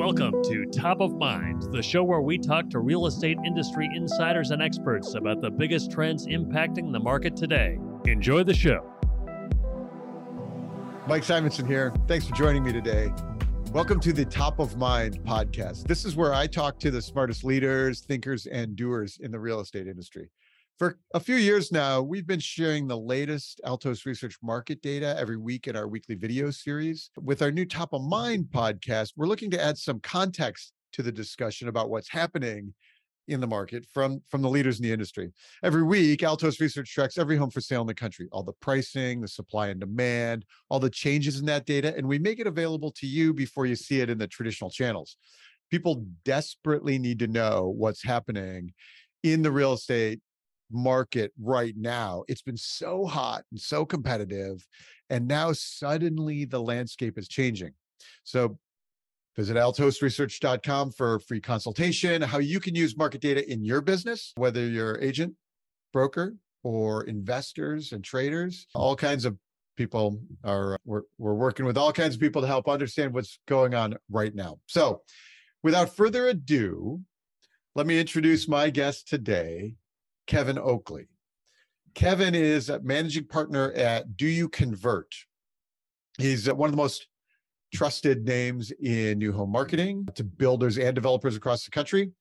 Welcome to Top of Mind, the show where we talk to real estate industry insiders and experts about the biggest trends impacting the market today. Enjoy the show. Mike Simonsen here. Thanks for joining me today. Welcome to the Top of Mind podcast. This is where I talk to the smartest leaders, thinkers, and doers in the real estate industry. For a few years now, we've been sharing the latest Altos Research market data every week in our weekly video series. With our new Top of mm-hmm. Mind podcast, we're looking to add some context to the discussion about what's happening in the market from, from the leaders in the industry. Every week, Altos Research tracks every home for sale in the country, all the pricing, the supply and demand, all the changes in that data, and we make it available to you before you see it in the traditional channels. People desperately need to know what's happening in the real estate market right now. It's been so hot and so competitive. And now suddenly the landscape is changing. So visit altosresearch.com for free consultation, how you can use market data in your business, whether you're agent, broker, or investors and traders. All kinds of people are, we're, we're working with all kinds of people to help understand what's going on right now. So without further ado, let me introduce my guest today, Kevin Oakley. Kevin is a managing partner at Do You Convert? He's one of the most trusted names in new home marketing to builders and developers across the country.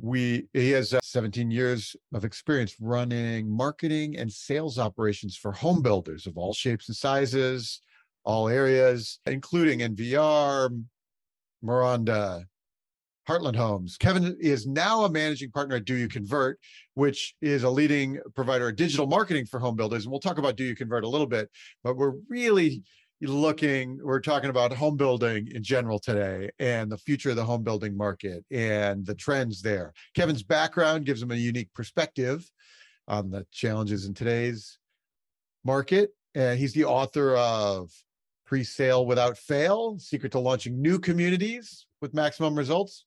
We he has uh, 17 years of experience running marketing and sales operations for home builders of all shapes and sizes, all areas, including NVR, Maronda, Heartland Homes. Kevin is now a managing partner at Do You Convert, which is a leading provider of digital marketing for home builders. And we'll talk about Do You Convert a little bit, but we're really looking, we're talking about home building in general today and the future of the home building market and the trends there. Kevin's background gives him a unique perspective on the challenges in today's market. And he's the author of Pre-Sale Without Fail, Secret to Launching New Communities with Maximum Results.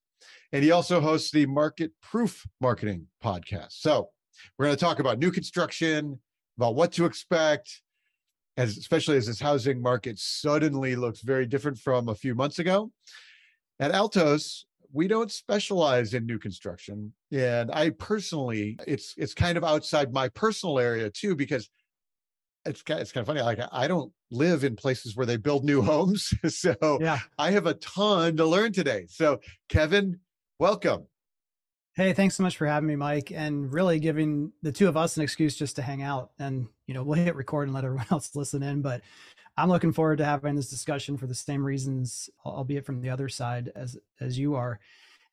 And he also hosts the Market Proof Marketing podcast. So we're going to talk about new construction, about what to expect, as especially as this housing market suddenly looks very different from a few months ago. At Altos, we don't specialize in new construction. And I personally, it's it's kind of outside my personal area too, because it's kind, it's kind of funny. Like I don't live in places where they build new homes, so yeah. I have a ton to learn today. So Kevin, welcome. Hey, thanks so much for having me, Mike, and really giving the two of us an excuse just to hang out. And you know, we'll hit record and let everyone else listen in. But I'm looking forward to having this discussion for the same reasons, albeit from the other side as as you are.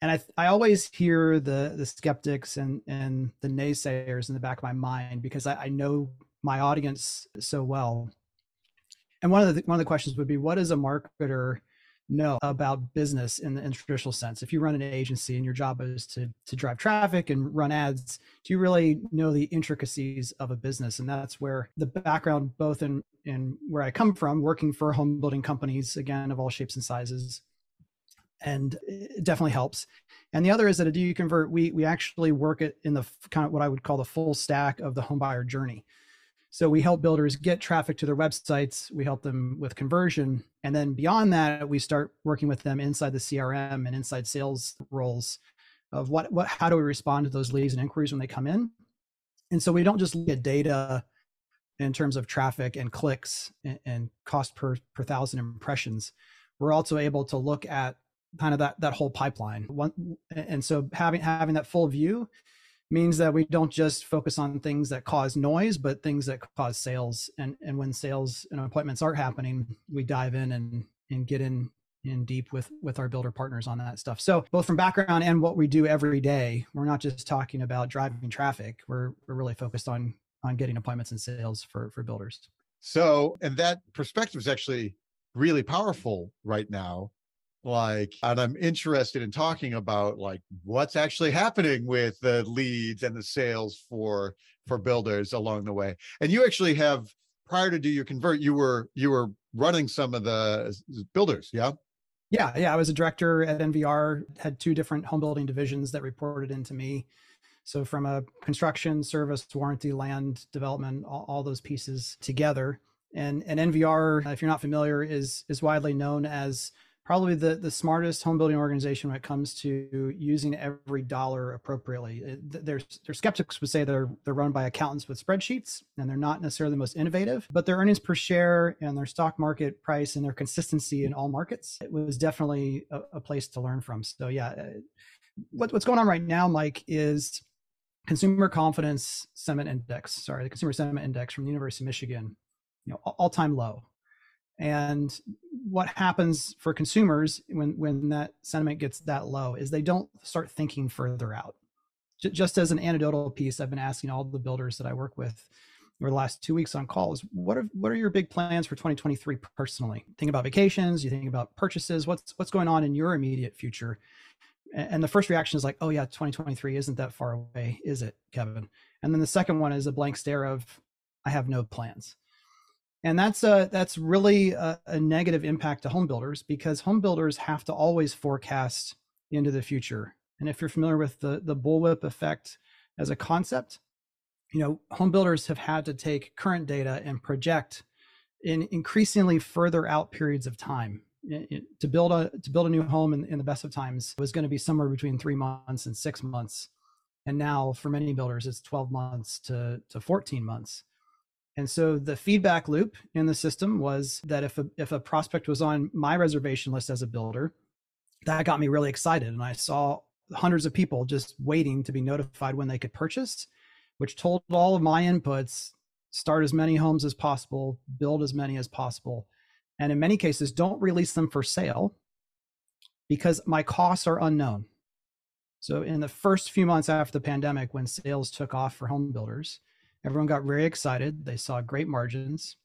And I I always hear the the skeptics and and the naysayers in the back of my mind because I, I know my audience so well. And one of the one of the questions would be, what is a marketer know about business in the in traditional sense. If you run an agency and your job is to to drive traffic and run ads, do you really know the intricacies of a business? And that's where the background, both in in where I come from, working for home building companies, again of all shapes and sizes, and it definitely helps. And the other is that at You Convert, we we actually work it in the kind of what I would call the full stack of the home buyer journey. So we help builders get traffic to their websites. We help them with conversion. And then beyond that, we start working with them inside the CRM and inside sales roles of what, what how do we respond to those leads and inquiries when they come in. And so we don't just look at data in terms of traffic and clicks and, and cost per, per thousand impressions. We're also able to look at kind of that that whole pipeline. One, and so having having that full view means that we don't just focus on things that cause noise, but things that cause sales. And and when sales and appointments aren't happening, we dive in and and get in in deep with with our builder partners on that stuff. So both from background and what we do every day, we're not just talking about driving traffic. We're we're really focused on on getting appointments and sales for for builders. So and that perspective is actually really powerful right now like and i'm interested in talking about like what's actually happening with the leads and the sales for for builders along the way. And you actually have prior to Do You Convert you were you were running some of the builders yeah? Yeah yeah i was a director at nvr had two different home building divisions that reported into me. So from a construction service warranty land development all, all those pieces together. And and nvr if you're not familiar is is widely known as probably the the smartest home building organization when it comes to using every dollar appropriately. There's their skeptics would say they're they're run by accountants with spreadsheets and they're not necessarily the most innovative, but their earnings per share and their stock market price and their consistency in all markets it was definitely a, a place to learn from. So yeah, uh, what, what's going on right now, Mike, is consumer confidence sentiment index. Sorry, the consumer sentiment index from the University of Michigan, you know, all time low and what happens for consumers when when that sentiment gets that low is they don't start thinking further out. J- just as an anecdotal piece i've been asking all the builders that i work with over the last two weeks on calls what are what are your big plans for 2023 personally? Think about vacations? You think about purchases? What's what's going on in your immediate future? And the first reaction is like oh yeah 2023 isn't that far away is it kevin? And then the second one is a blank stare of i have no plans and that's a that's really a, a, negative impact to home builders because home builders have to always forecast into the future. And if you're familiar with the the bullwhip effect as a concept you know home builders have had to take current data and project in increasingly further out periods of time. To build a to build a new home in, in the best of times was going to be somewhere between three months and six months. And now for many builders it's 12 months to to 14 months and so the feedback loop in the system was that if a, if a prospect was on my reservation list as a builder, that got me really excited. And I saw hundreds of people just waiting to be notified when they could purchase, which told all of my inputs start as many homes as possible, build as many as possible. And in many cases, don't release them for sale because my costs are unknown. So, in the first few months after the pandemic, when sales took off for home builders, Everyone got very excited. They saw great margins.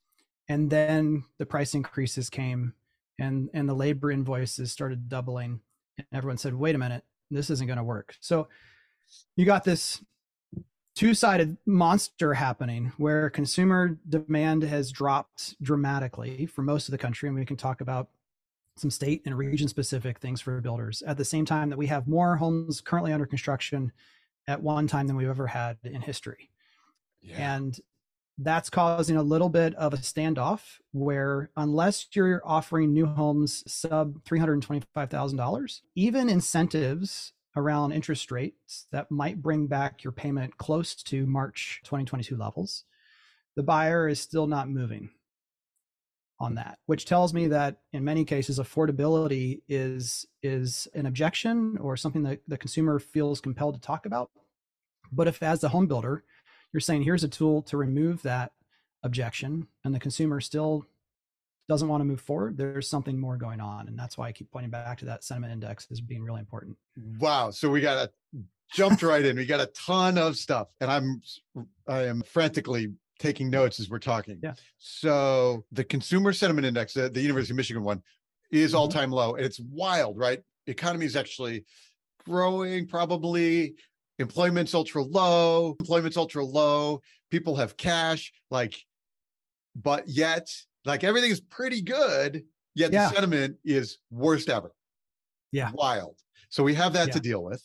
And then the price increases came and, and the labor invoices started doubling. And everyone said, wait a minute, this isn't going to work. So you got this two sided monster happening where consumer demand has dropped dramatically for most of the country. And we can talk about some state and region specific things for builders at the same time that we have more homes currently under construction at one time than we've ever had in history. Yeah. And that's causing a little bit of a standoff where unless you're offering new homes sub $325,000, even incentives around interest rates that might bring back your payment close to March 2022 levels, the buyer is still not moving on that, which tells me that in many cases affordability is is an objection or something that the consumer feels compelled to talk about. But if as the home builder, you're saying here's a tool to remove that objection and the consumer still doesn't want to move forward there's something more going on and that's why i keep pointing back to that sentiment index as being really important. Wow so we got a jumped right in we got a ton of stuff and i'm i am frantically taking notes as we're talking. Yeah. So the consumer sentiment index the, the university of michigan one is mm-hmm. all-time low and it's wild right? The economy is actually growing probably employment's ultra low, employment's ultra low, people have cash, like, but yet, like everything is pretty good, yet yeah. the sentiment is worst ever. Yeah. Wild. So we have that yeah. to deal with.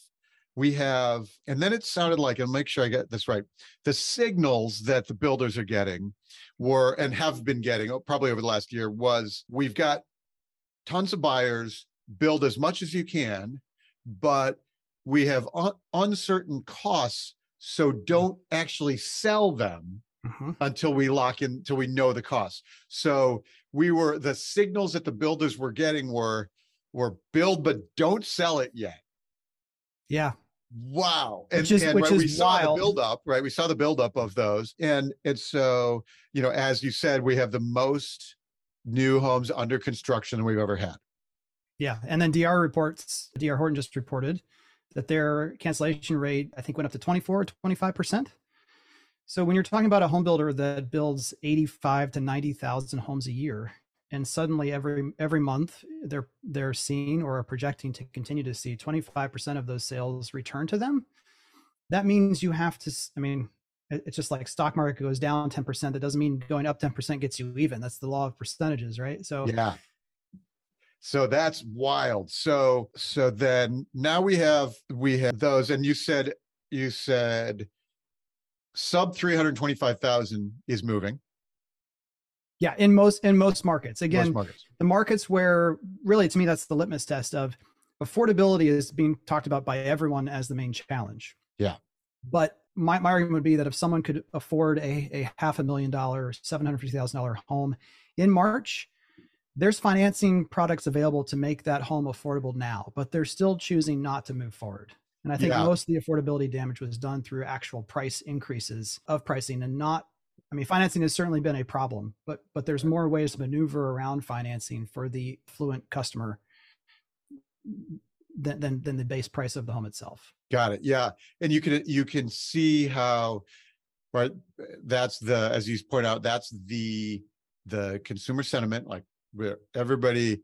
We have, and then it sounded like, and make sure I get this right, the signals that the builders are getting were and have been getting oh, probably over the last year was we've got tons of buyers, build as much as you can, but we have un- uncertain costs so don't actually sell them mm-hmm. until we lock in until we know the cost. So we were the signals that the builders were getting were were build but don't sell it yet. Yeah. Wow. And, which is, and which right, is we saw wild. the build up right? We saw the build up of those. And and so you know as you said we have the most new homes under construction we've ever had. Yeah. And then dr reports dr horton just reported that their cancellation rate, I think, went up to 24 or 25%. So when you're talking about a home builder that builds 85 to 90,000 homes a year, and suddenly every every month they're they're seeing or are projecting to continue to see 25% of those sales return to them, that means you have to. I mean, it's just like stock market goes down 10%. That doesn't mean going up 10% gets you even. That's the law of percentages, right? So yeah, so that's wild. So so then now we have we have those, and you said you said sub 325,000 is moving. Yeah, in most in most markets. Again, most markets. the markets where really, to me, that's the litmus test of affordability is being talked about by everyone as the main challenge. Yeah. But my, my argument would be that if someone could afford a, a half a million dollar, $750,000 home in March, there's financing products available to make that home affordable now, but they're still choosing not to move forward. And I think yeah. most of the affordability damage was done through actual price increases of pricing and not I mean financing has certainly been a problem, but but there's more ways to maneuver around financing for the fluent customer than, than than the base price of the home itself. Got it. Yeah. And you can you can see how right that's the as you point out that's the the consumer sentiment like where everybody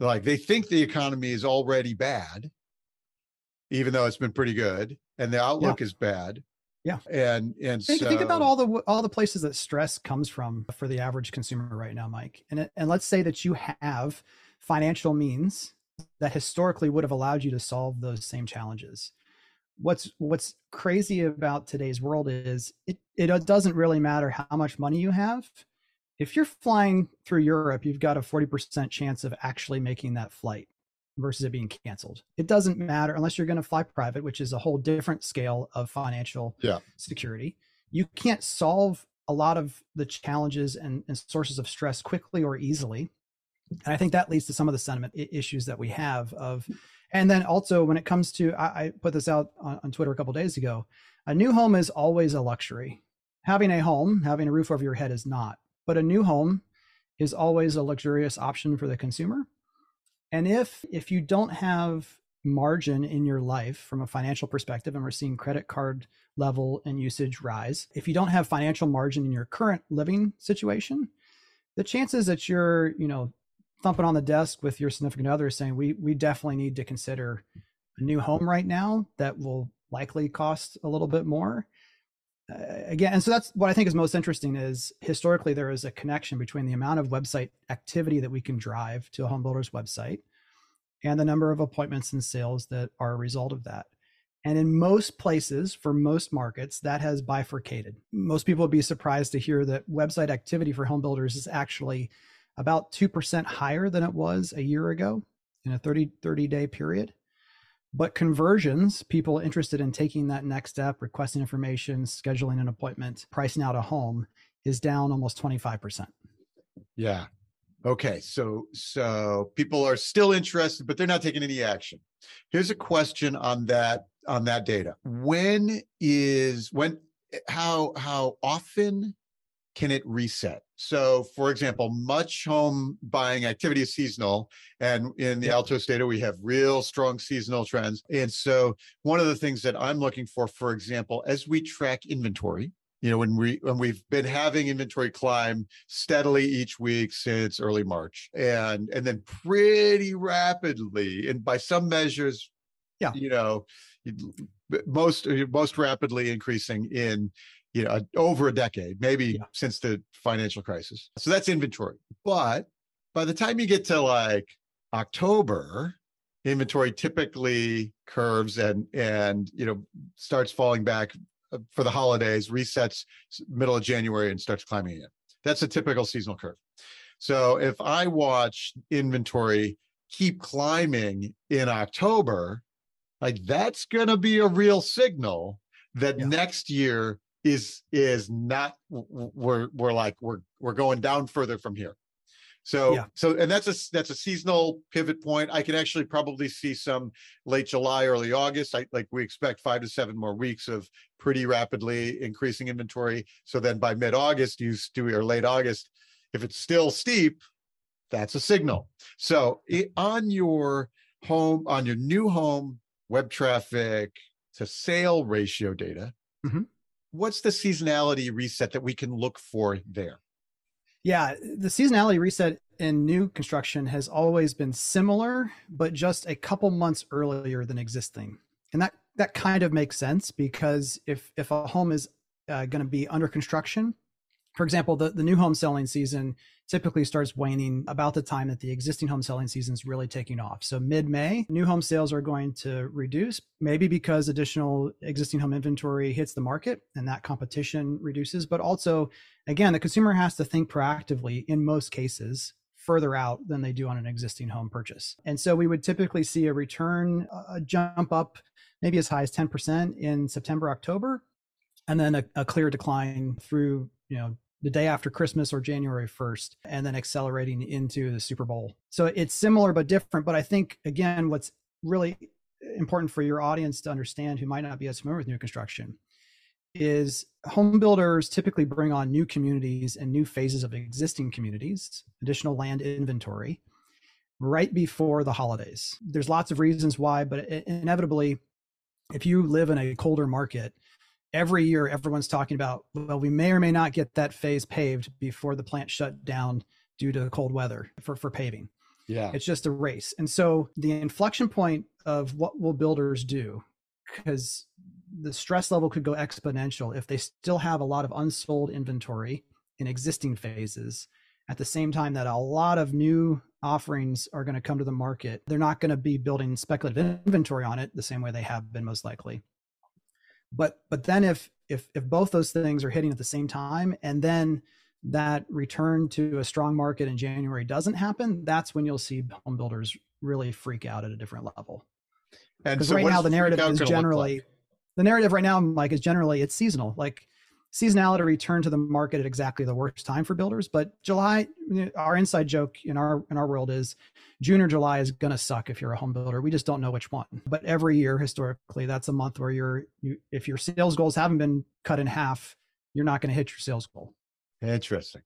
like they think the economy is already bad even though it's been pretty good and the outlook yeah. is bad. Yeah. And and think, so, think about all the all the places that stress comes from for the average consumer right now mike. And and let's say that you have financial means that historically would have allowed you to solve those same challenges. What's what's crazy about today's world is it it doesn't really matter how much money you have if you're flying through Europe, you've got a 40% chance of actually making that flight versus it being canceled. It doesn't matter unless you're going to fly private, which is a whole different scale of financial yeah. security. You can't solve a lot of the challenges and, and, sources of stress quickly or easily. And I think that leads to some of the sentiment issues that we have of, and then also when it comes to, I, I put this out on, on Twitter a couple days ago, a new home is always a luxury. Having a home, having a roof over your head is not but a new home is always a luxurious option for the consumer. And if if you don't have margin in your life from a financial perspective and we're seeing credit card level and usage rise, if you don't have financial margin in your current living situation, the chances that you're, you know, thumping on the desk with your significant other saying we we definitely need to consider a new home right now that will likely cost a little bit more uh, again and so that's what i think is most interesting is historically there is a connection between the amount of website activity that we can drive to a home builder's website and the number of appointments and sales that are a result of that. And in most places for most markets that has bifurcated. Most people would be surprised to hear that website activity for home builders is actually about 2% higher than it was a year ago in a 30 30 day period but conversions, people interested in taking that next step, requesting information, scheduling an appointment, pricing out a home, is down almost 25%. Yeah. Okay. So so people are still interested, but they're not taking any action. Here's a question on that on that data. When is when eh, how how often can it reset? So, for example, much home buying activity is seasonal. And in the Altos data, we have real strong seasonal trends. And so, one of the things that I'm looking for, for example, as we track inventory, you know, when we when we've been having inventory climb steadily each week since early March, and and then pretty rapidly, and by some measures, yeah, you know, most most rapidly increasing in you know over a decade maybe yeah. since the financial crisis so that's inventory but by the time you get to like october inventory typically curves and and you know starts falling back uh, for the holidays resets middle of january and starts climbing again that's a typical seasonal curve so if i watch inventory keep climbing in october like that's going to be a real signal that yeah. next year is is not we're we're like we're we're going down further from here. So yeah. so and that's a that's a seasonal pivot point. I can actually probably see some late july early august. I like we expect five to seven more weeks of pretty rapidly increasing inventory. So then by mid-august you do or late august. If it's still steep that's a signal. So it, on your home on your new home web traffic to sale ratio data mm-hmm what's the seasonality reset that we can look for there? Yeah, the seasonality reset in new construction has always been similar, but just a couple months earlier than existing. And that that kind of makes sense because if if a home is uh, going to be under construction, for example, the, the new home selling season typically starts waning about the time that the existing home selling season is really taking off. So mid May, new home sales are going to reduce, maybe because additional existing home inventory hits the market and that competition reduces. But also, again, the consumer has to think proactively in most cases further out than they do on an existing home purchase. And so we would typically see a return, a jump up maybe as high as 10% in September, October, and then a, a clear decline through, you know, the day after Christmas or January 1st, and then accelerating into the Super Bowl. So it's similar but different. But I think, again, what's really important for your audience to understand who might not be as familiar with new construction is home builders typically bring on new communities and new phases of existing communities, additional land inventory right before the holidays. There's lots of reasons why, but inevitably, if you live in a colder market, every year everyone's talking about, well, we may or may not get that phase paved before the plant shut down due to cold weather for, for paving. Yeah. It's just a race. And so the inflection point of what will builders do, because the stress level could go exponential if they still have a lot of unsold inventory in existing phases at the same time that a lot of new offerings are going to come to the market they're not going to be building speculative inventory on it the same way they have been most likely but but then if if if both those things are hitting at the same time and then that return to a strong market in January doesn't happen that's when you'll see home builders really freak out at a different level and so right now the narrative is generally like? the narrative right now, Mike, is generally it's seasonal. Like seasonality return to the market at exactly the worst time for builders. But July, our inside joke in our in our world is June or July is going to suck if you're a home builder. We just don't know which one. But every year historically, that's a month where you're you, if your sales goals haven't been cut in half, you're not going to hit your sales goal. Interesting.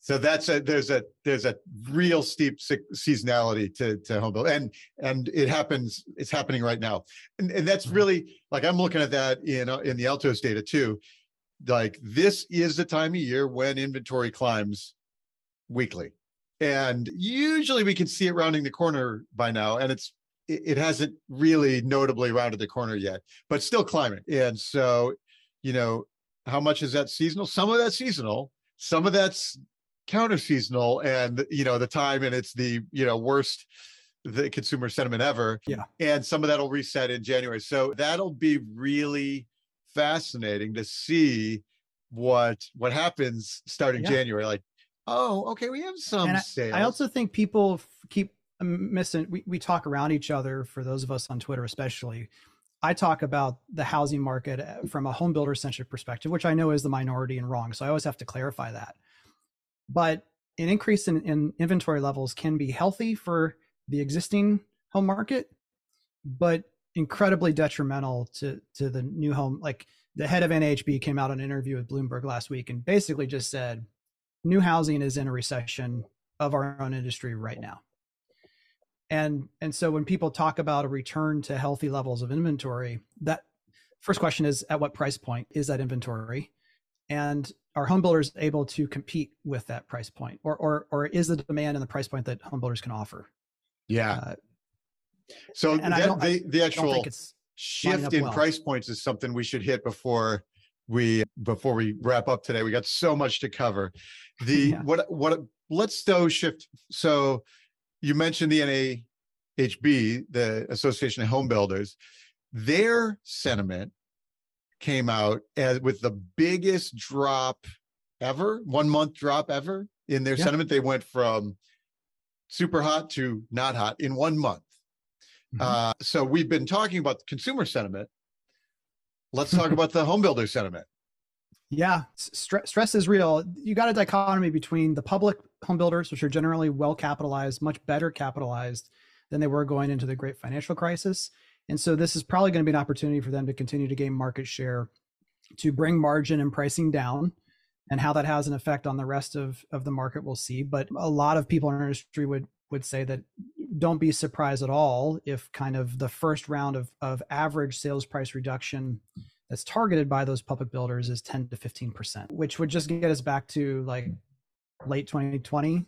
So that's a there's a there's a real steep seasonality to to home build, and and it happens. It's happening right now, and and that's mm-hmm. really like I'm looking at that in uh, in the Altos data too. Like this is the time of year when inventory climbs weekly, and usually we can see it rounding the corner by now, and it's it hasn't really notably rounded the corner yet, but still climbing. And so, you know, how much is that seasonal? Some of that's seasonal, some of that's counter seasonal and you know the time and it's the you know worst the consumer sentiment ever yeah and some of that'll reset in january so that'll be really fascinating to see what what happens starting yeah. january like oh okay we have some and sales I, I also think people keep missing we, we talk around each other for those of us on twitter especially I talk about the housing market uh, from a home builder centric perspective, which I know is the minority and wrong. So I always have to clarify that. But an increase in, in inventory levels can be healthy for the existing home market, but incredibly detrimental to to the new home. Like the head of NHB came out on an interview with Bloomberg last week and basically just said, new housing is in a recession of our own industry right now. And and so when people talk about a return to healthy levels of inventory, that first question is at what price point is that inventory? And are home builders able to compete with that price point or or or is the demand and the price point that home builders can offer yeah uh, so and that, the, the actual shift in well. price points is something we should hit before we before we wrap up today we got so much to cover the yeah. what what let's though shift so you mentioned the NAHB the Association of Home Builders their sentiment came out as with the biggest drop ever, one month drop ever in their yeah. sentiment. They went from super hot to not hot in one month. Mm-hmm. Uh, so we've been talking about the consumer sentiment. Let's talk about the home builder sentiment. Yeah, stress, stress is real. You got a dichotomy between the public home builders, which are generally well capitalized, much better capitalized than they were going into the great financial crisis, and so this is probably going to be an opportunity for them to continue to gain market share, to bring margin and pricing down. And how that has an effect on the rest of, of the market, we'll see. But a lot of people in our industry would would say that don't be surprised at all if kind of the first round of, of average sales price reduction that's targeted by those public builders is 10 to 15%, which would just get us back to like late 2020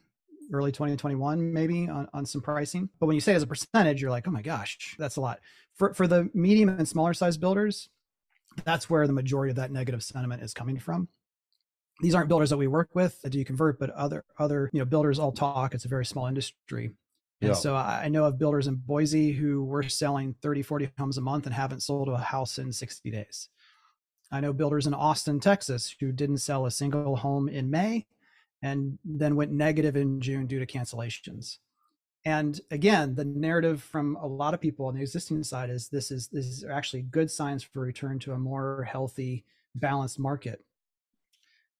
early 2021 maybe on, on some pricing. But when you say as a percentage you're like oh my gosh that's a lot. For for the medium and smaller size builders that's where the majority of that negative sentiment is coming from. These aren't builders that we work with that do convert but other other you know builders all talk. It's a very small industry and yeah. so I know of builders in Boise who were selling 30, 40 homes a month and haven't sold a house in 60 days. I know builders in Austin, Texas who didn't sell a single home in May and then went negative in June due to cancellations. And again, the narrative from a lot of people on the existing side is this is this is actually good signs for return to a more healthy, balanced market.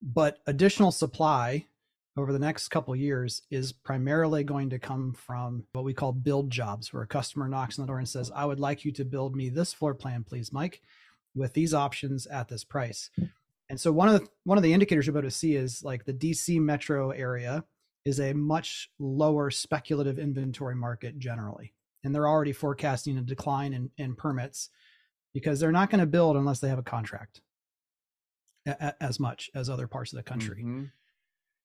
But additional supply over the next couple years is primarily going to come from what we call build jobs, where a customer knocks on the door and says, "I would like you to build me this floor plan, please, Mike, with these options at this price." And so one of the one of the indicators you're able to see is like the DC metro area is a much lower speculative inventory market generally. And they're already forecasting a decline in, in permits because they're not going to build unless they have a contract a, as much as other parts of the country. Mm-hmm.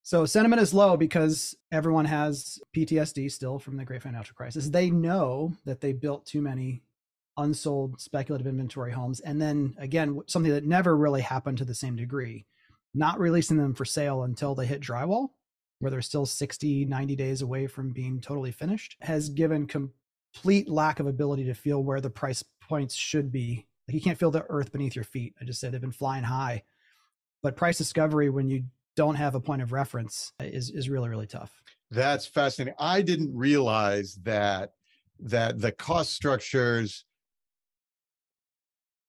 So sentiment is low because everyone has PTSD still from the great financial crisis. They know that they built too many unsold speculative inventory homes. And then again, something that never really happened to the same degree, not releasing them for sale until they hit drywall where they're still 60, 90 days away from being totally finished, has given complete lack of ability to feel where the price points should be. Like you can't feel the earth beneath your feet. I just said they've been flying high. But price discovery when you don't have a point of reference uh, is is really, really tough. That's fascinating. I didn't realize that that the cost structures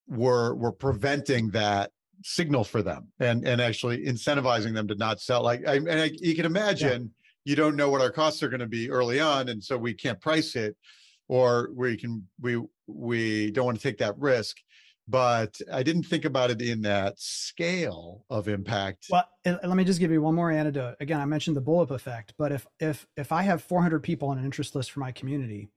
were were preventing that signal for them and and actually incentivizing them to not sell like I, and I, you can imagine yeah. you don't know what our costs are going to be early on and so we can't price it or we can we we don't want to take that risk but i didn't think about it in that scale of impact well let me just give you one more anecdote again i mentioned the bullwhip effect but if if if i have 400 people on an interest list for my community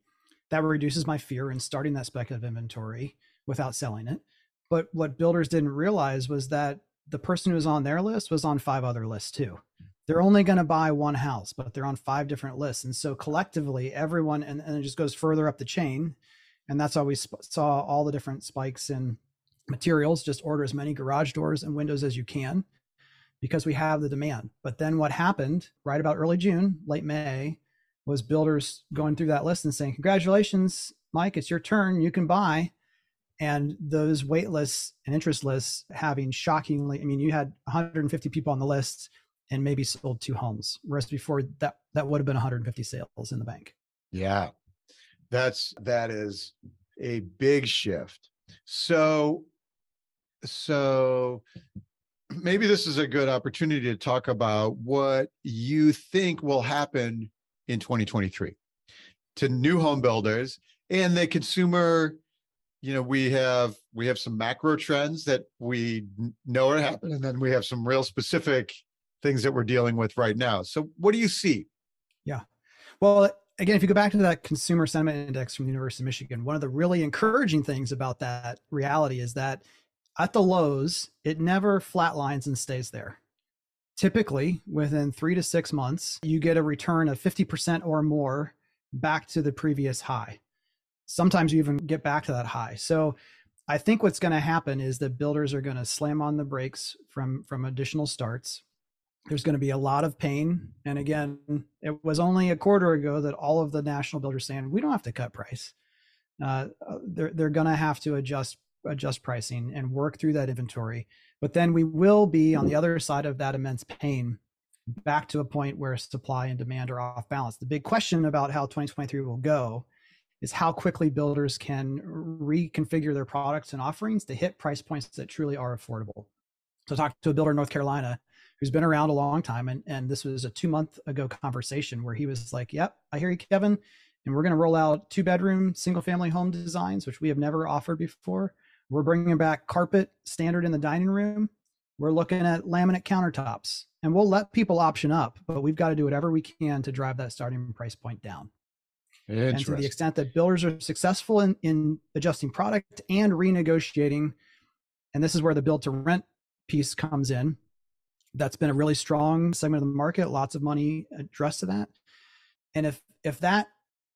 that reduces my fear in starting that speculative inventory without selling it but what builders didn't realize was that the person who was on their list was on five other lists too. They're only going to buy one house, but they're on five different lists. And so collectively, everyone, and, and it just goes further up the chain. And that's how we sp- saw all the different spikes in materials. Just order as many garage doors and windows as you can because we have the demand. But then what happened right about early June, late May, was builders going through that list and saying, Congratulations, Mike, it's your turn. You can buy and those wait lists and interest lists having shockingly i mean you had 150 people on the list and maybe sold two homes whereas before that that would have been 150 sales in the bank yeah that's that is a big shift. So so maybe this is a good opportunity to talk about what you think will happen in 2023 to new home builders and the consumer you know we have we have some macro trends that we know are happening and then we have some real specific things that we're dealing with right now. So what do you see? Yeah. Well again if you go back to that consumer sentiment index from the university of michigan one of the really encouraging things about that reality is that at the lows it never flatlines and stays there typically within three to six months you get a return of 50% or more back to the previous high sometimes you even get back to that high. So I think what's going to happen is that builders are going to slam on the brakes from from additional starts. There's going to be a lot of pain. And again, it was only a quarter ago that all of the national builders saying we don't have to cut price. Uh, uh they're they're going to have to adjust adjust pricing and work through that inventory. But then we will be on the other side of that immense pain, back to a point where supply and demand are off balance. The big question about how 2023 will go is how quickly builders can reconfigure their products and offerings to hit price points that truly are affordable. So I talked to a builder in North Carolina who's been around a long time. And, and this was a two month ago conversation where he was like, Yep, I hear you, Kevin. And we're going to roll out two bedroom, single family home designs, which we have never offered before. We're bringing back carpet standard in the dining room. We're looking at laminate countertops and we'll let people option up, but we've got to do whatever we can to drive that starting price point down. And to the extent that builders are successful in, in adjusting product and renegotiating, and this is where the build to rent piece comes in. That's been a really strong segment of the market, lots of money addressed to that. And if if that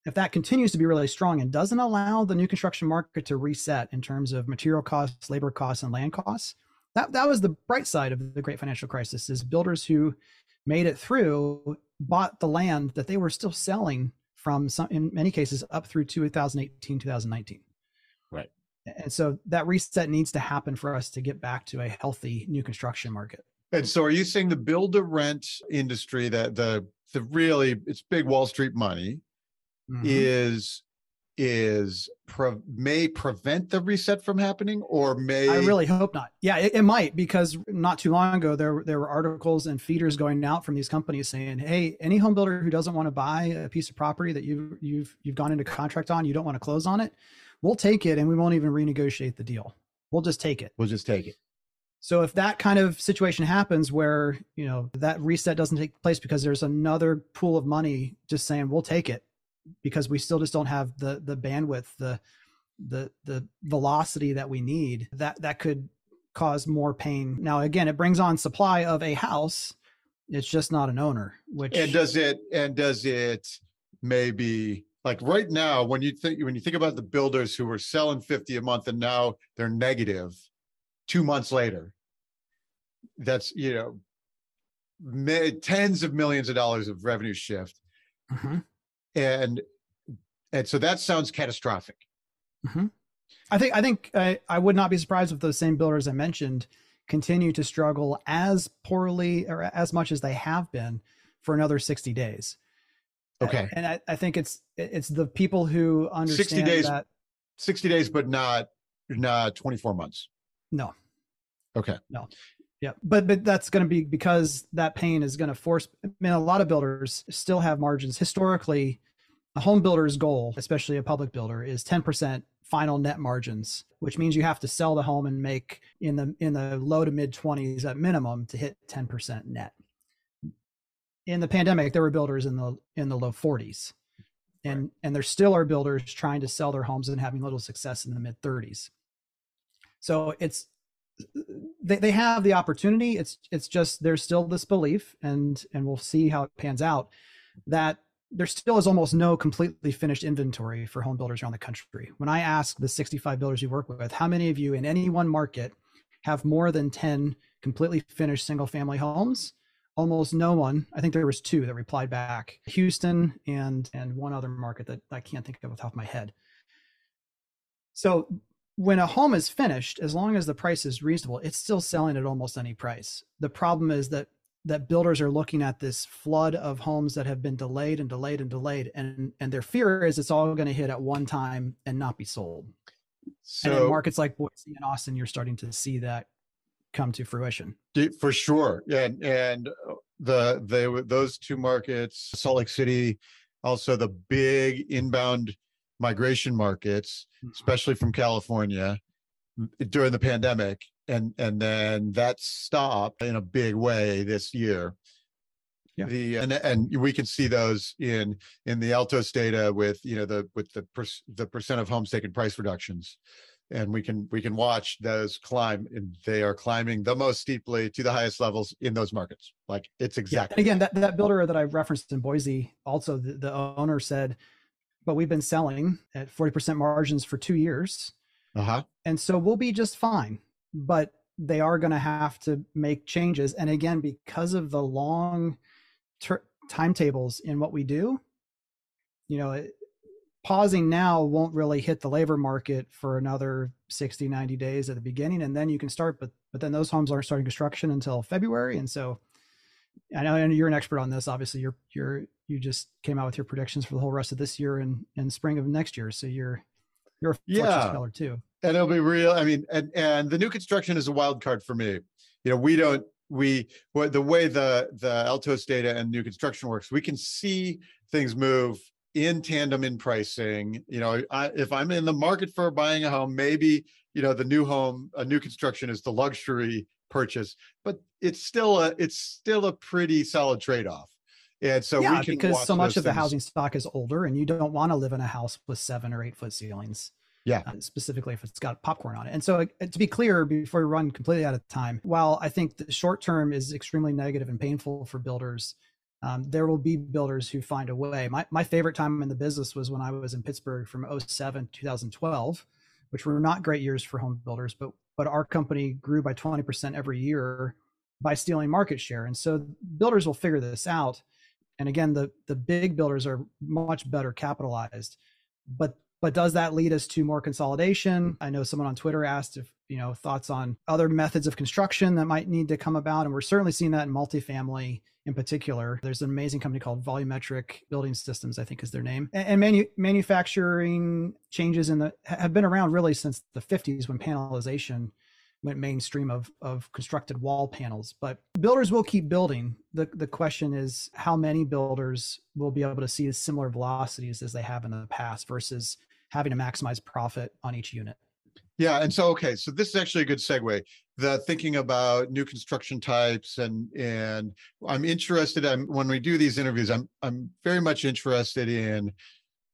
if that continues to be really strong and doesn't allow the new construction market to reset in terms of material costs, labor costs, and land costs, that, that was the bright side of the great financial crisis is builders who made it through bought the land that they were still selling from some in many cases up through 2018 2019 right. And so that reset needs to happen for us to get back to a healthy new construction market And so, are you saying the build to rent industry, that the the really it's big Wall Street money, mm-hmm. is is pre- may prevent the reset from happening or may I really hope not. Yeah, it, it, might because not too long ago there there were articles and feeders going out from these companies saying, "Hey, any home builder who doesn't want to buy a piece of property that you you've you've gone into contract on, you don't want to close on it, we'll take it and we won't even renegotiate the deal. We'll just take it. We'll just take it." So if that kind of situation happens where, you know, that reset doesn't take place because there's another pool of money just saying, "We'll take it." because we still just don't have the the bandwidth the the the velocity that we need that that could cause more pain now again it brings on supply of a house it's just not an owner which and does it and does it maybe like right now when you think when you think about the builders who were selling 50 a month and now they're negative two months later that's you know tens of millions of dollars of revenue shift mm-hmm and and so that sounds catastrophic. Mm-hmm. I think I think I, I would not be surprised if those same builders I mentioned continue to struggle as poorly or as much as they have been for another 60 days. Okay. And I, I think it's it's the people who understand 60 days, that 60 days, but not not 24 months. No. Okay. No. Yeah, but but that's going to be because that pain is going to force. I mean, a lot of builders still have margins. Historically, a home builder's goal, especially a public builder, is ten percent final net margins, which means you have to sell the home and make in the in the low to mid twenties at minimum to hit ten percent net. In the pandemic, there were builders in the in the low forties, and right. and there still are builders trying to sell their homes and having little success in the mid thirties. So it's they, they have the opportunity. It's it's just there's still this belief, and and we'll see how it pans out. That there still is almost no completely finished inventory for home builders around the country. When I ask the 65 builders you work with, how many of you in any one market have more than 10 completely finished single family homes? Almost no one. I think there was two that replied back. Houston and and one other market that I can't think of off the top of my head. So when a home is finished, as long as the price is reasonable, it's still selling at almost any price. The problem is that that builders are looking at this flood of homes that have been delayed and delayed and delayed, and and their fear is it's all going to hit at one time and not be sold. So and in markets like Boise and Austin, you're starting to see that come to fruition. For sure, and and uh, the the those two markets, Salt Lake City, also the big inbound migration markets, mm-hmm. especially from California during the pandemic. And, and then that stopped in a big way this year. Yeah. The and and we can see those in in the Altos data with you know the with the per, the percent of homes taken price reductions, and we can we can watch those climb and they are climbing the most steeply to the highest levels in those markets. Like it's exactly. Yeah. again, that that builder that I referenced in Boise, also the, the owner said but we've been selling at 40% margins for two years. Uh-huh. And so we'll be just fine. But they are going to have to make changes. And again, because of the long ter- timetables in what we do, you know, pausing now won't really hit the labor market for another 60, 90 days at the beginning. And then you can start, but, but then those homes aren't starting construction until February. And so I know and you're an expert on this. Obviously, you're you're you just came out with your predictions for the whole rest of this year and and spring of next year. So you're you're a yeah. teller too. And it'll be real. I mean, and and the new construction is a wild card for me. You know, we don't we the way the the Altos data and new construction works, we can see things move in tandem in pricing. You know, I, if I'm in the market for buying a home, maybe you know the new home, a new construction is the luxury purchase, but it's still a it's still a pretty solid trade off. And so yeah, because so much of things. the housing stock is older, and you don't want to live in a house with seven or eight foot ceilings. Yeah, uh, specifically if it's got popcorn on it. And so, uh, to be clear, before we run completely out of time, while I think the short term is extremely negative and painful for builders, um, there will be builders who find a way. My my favorite time in the business was when I was in Pittsburgh from 07 2012, which were not great years for home builders, but but our company grew by 20% every year by stealing market share. And so builders will figure this out. And again, the the big builders are much better capitalized. But but does that lead us to more consolidation? I know someone on Twitter asked if you know thoughts on other methods of construction that might need to come about and we're certainly seeing that in multifamily in particular. There's an amazing company called volumetric building systems i think is their name and, and manu- manufacturing changes in the have been around really since the 50s when panelization went mainstream of of constructed wall panels but builders will keep building. The the question is how many builders will be able to see similar velocities as they have in the past versus having to maximize profit on each unit yeah and so okay so this is actually a good segue the thinking about new construction types and and i'm interested in when we do these interviews i'm i'm very much interested in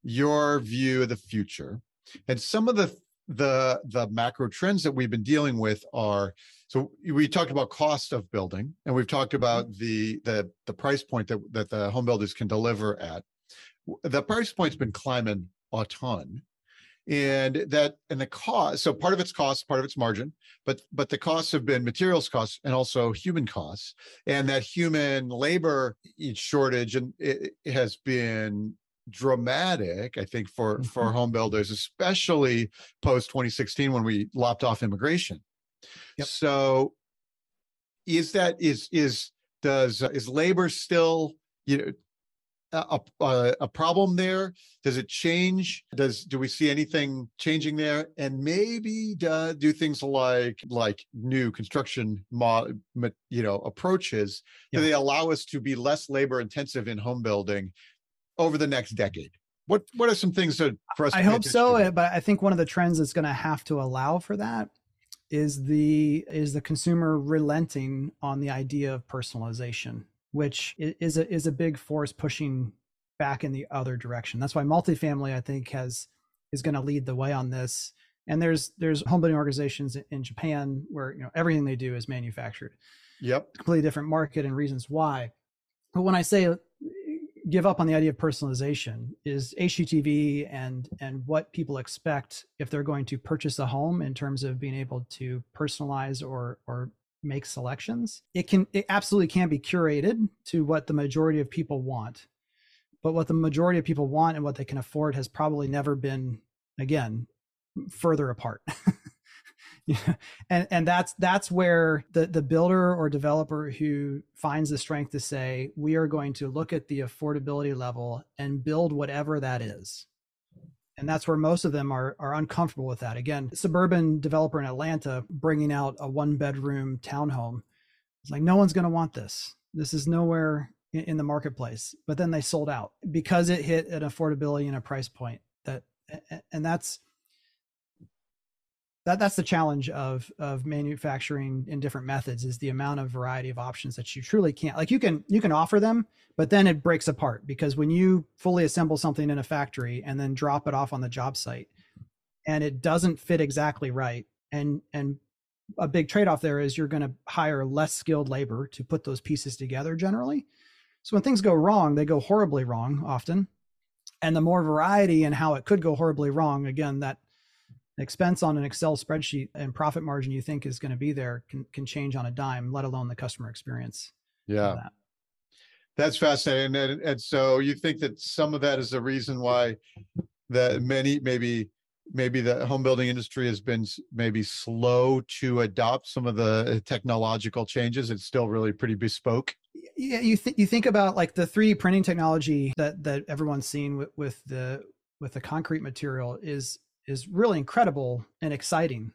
your view of the future. And some of the the the macro trends that we've been dealing with are so we talked about cost of building and we've talked about mm-hmm. the the the price point that that the home builders can deliver at. The price point's been climbing a ton and that and the cost so part of its cost part of its margin but but the costs have been materials costs and also human costs and that human labor shortage and it, it has been dramatic i think for mm-hmm. for home builders especially post 2016 when we lopped off immigration yep. so is that is is does is labor still you know a, a, a problem there does it change does do we see anything changing there and maybe do, do things like like new construction mod you know approaches yeah. do they allow us to be less labor intensive in home building over the next decade? What what are some things that for us? I hope so, to? but I think one of the trends that's going to have to allow for that is the is the consumer relenting on the idea of personalization, which is a is a big force pushing back in the other direction. That's why multifamily, I think, has is going to lead the way on this. And there's there's home building organizations in Japan where you know everything they do is manufactured. Yep, completely different market and reasons why. But when I say uh, give up on the idea of personalization is HGTV and and what people expect if they're going to purchase a home in terms of being able to personalize or or make selections. It can it absolutely can be curated to what the majority of people want. But what the majority of people want and what they can afford has probably never been again further apart. yeah and and that's that's where the the builder or developer who finds the strength to say we are going to look at the affordability level and build whatever that is and that's where most of them are are uncomfortable with that. Again suburban developer in atlanta bringing out a one bedroom townhome. It's like no one's going to want this. This is nowhere in, in the marketplace. But then they sold out because it hit an affordability and a price point that and that's that that's the challenge of of manufacturing in different methods is the amount of variety of options that you truly can't like you can you can offer them but then it breaks apart because when you fully assemble something in a factory and then drop it off on the job site and it doesn't fit exactly right and and a big trade-off there is you're going to hire less skilled labor to put those pieces together generally. So when things go wrong they go horribly wrong often. And the more variety and how it could go horribly wrong again that expense on an Excel spreadsheet and profit margin you think is going to be there can, can change on a dime, let alone the customer experience. Yeah. That. That's fascinating. And, and so you think that some of that is the reason why that many, maybe, maybe the home building industry has been maybe slow to adopt some of the uh, technological changes. It's still really pretty bespoke. Yeah. You think, you think about like the 3D printing technology that, that everyone's seen with, with the, with the concrete material is is really incredible and exciting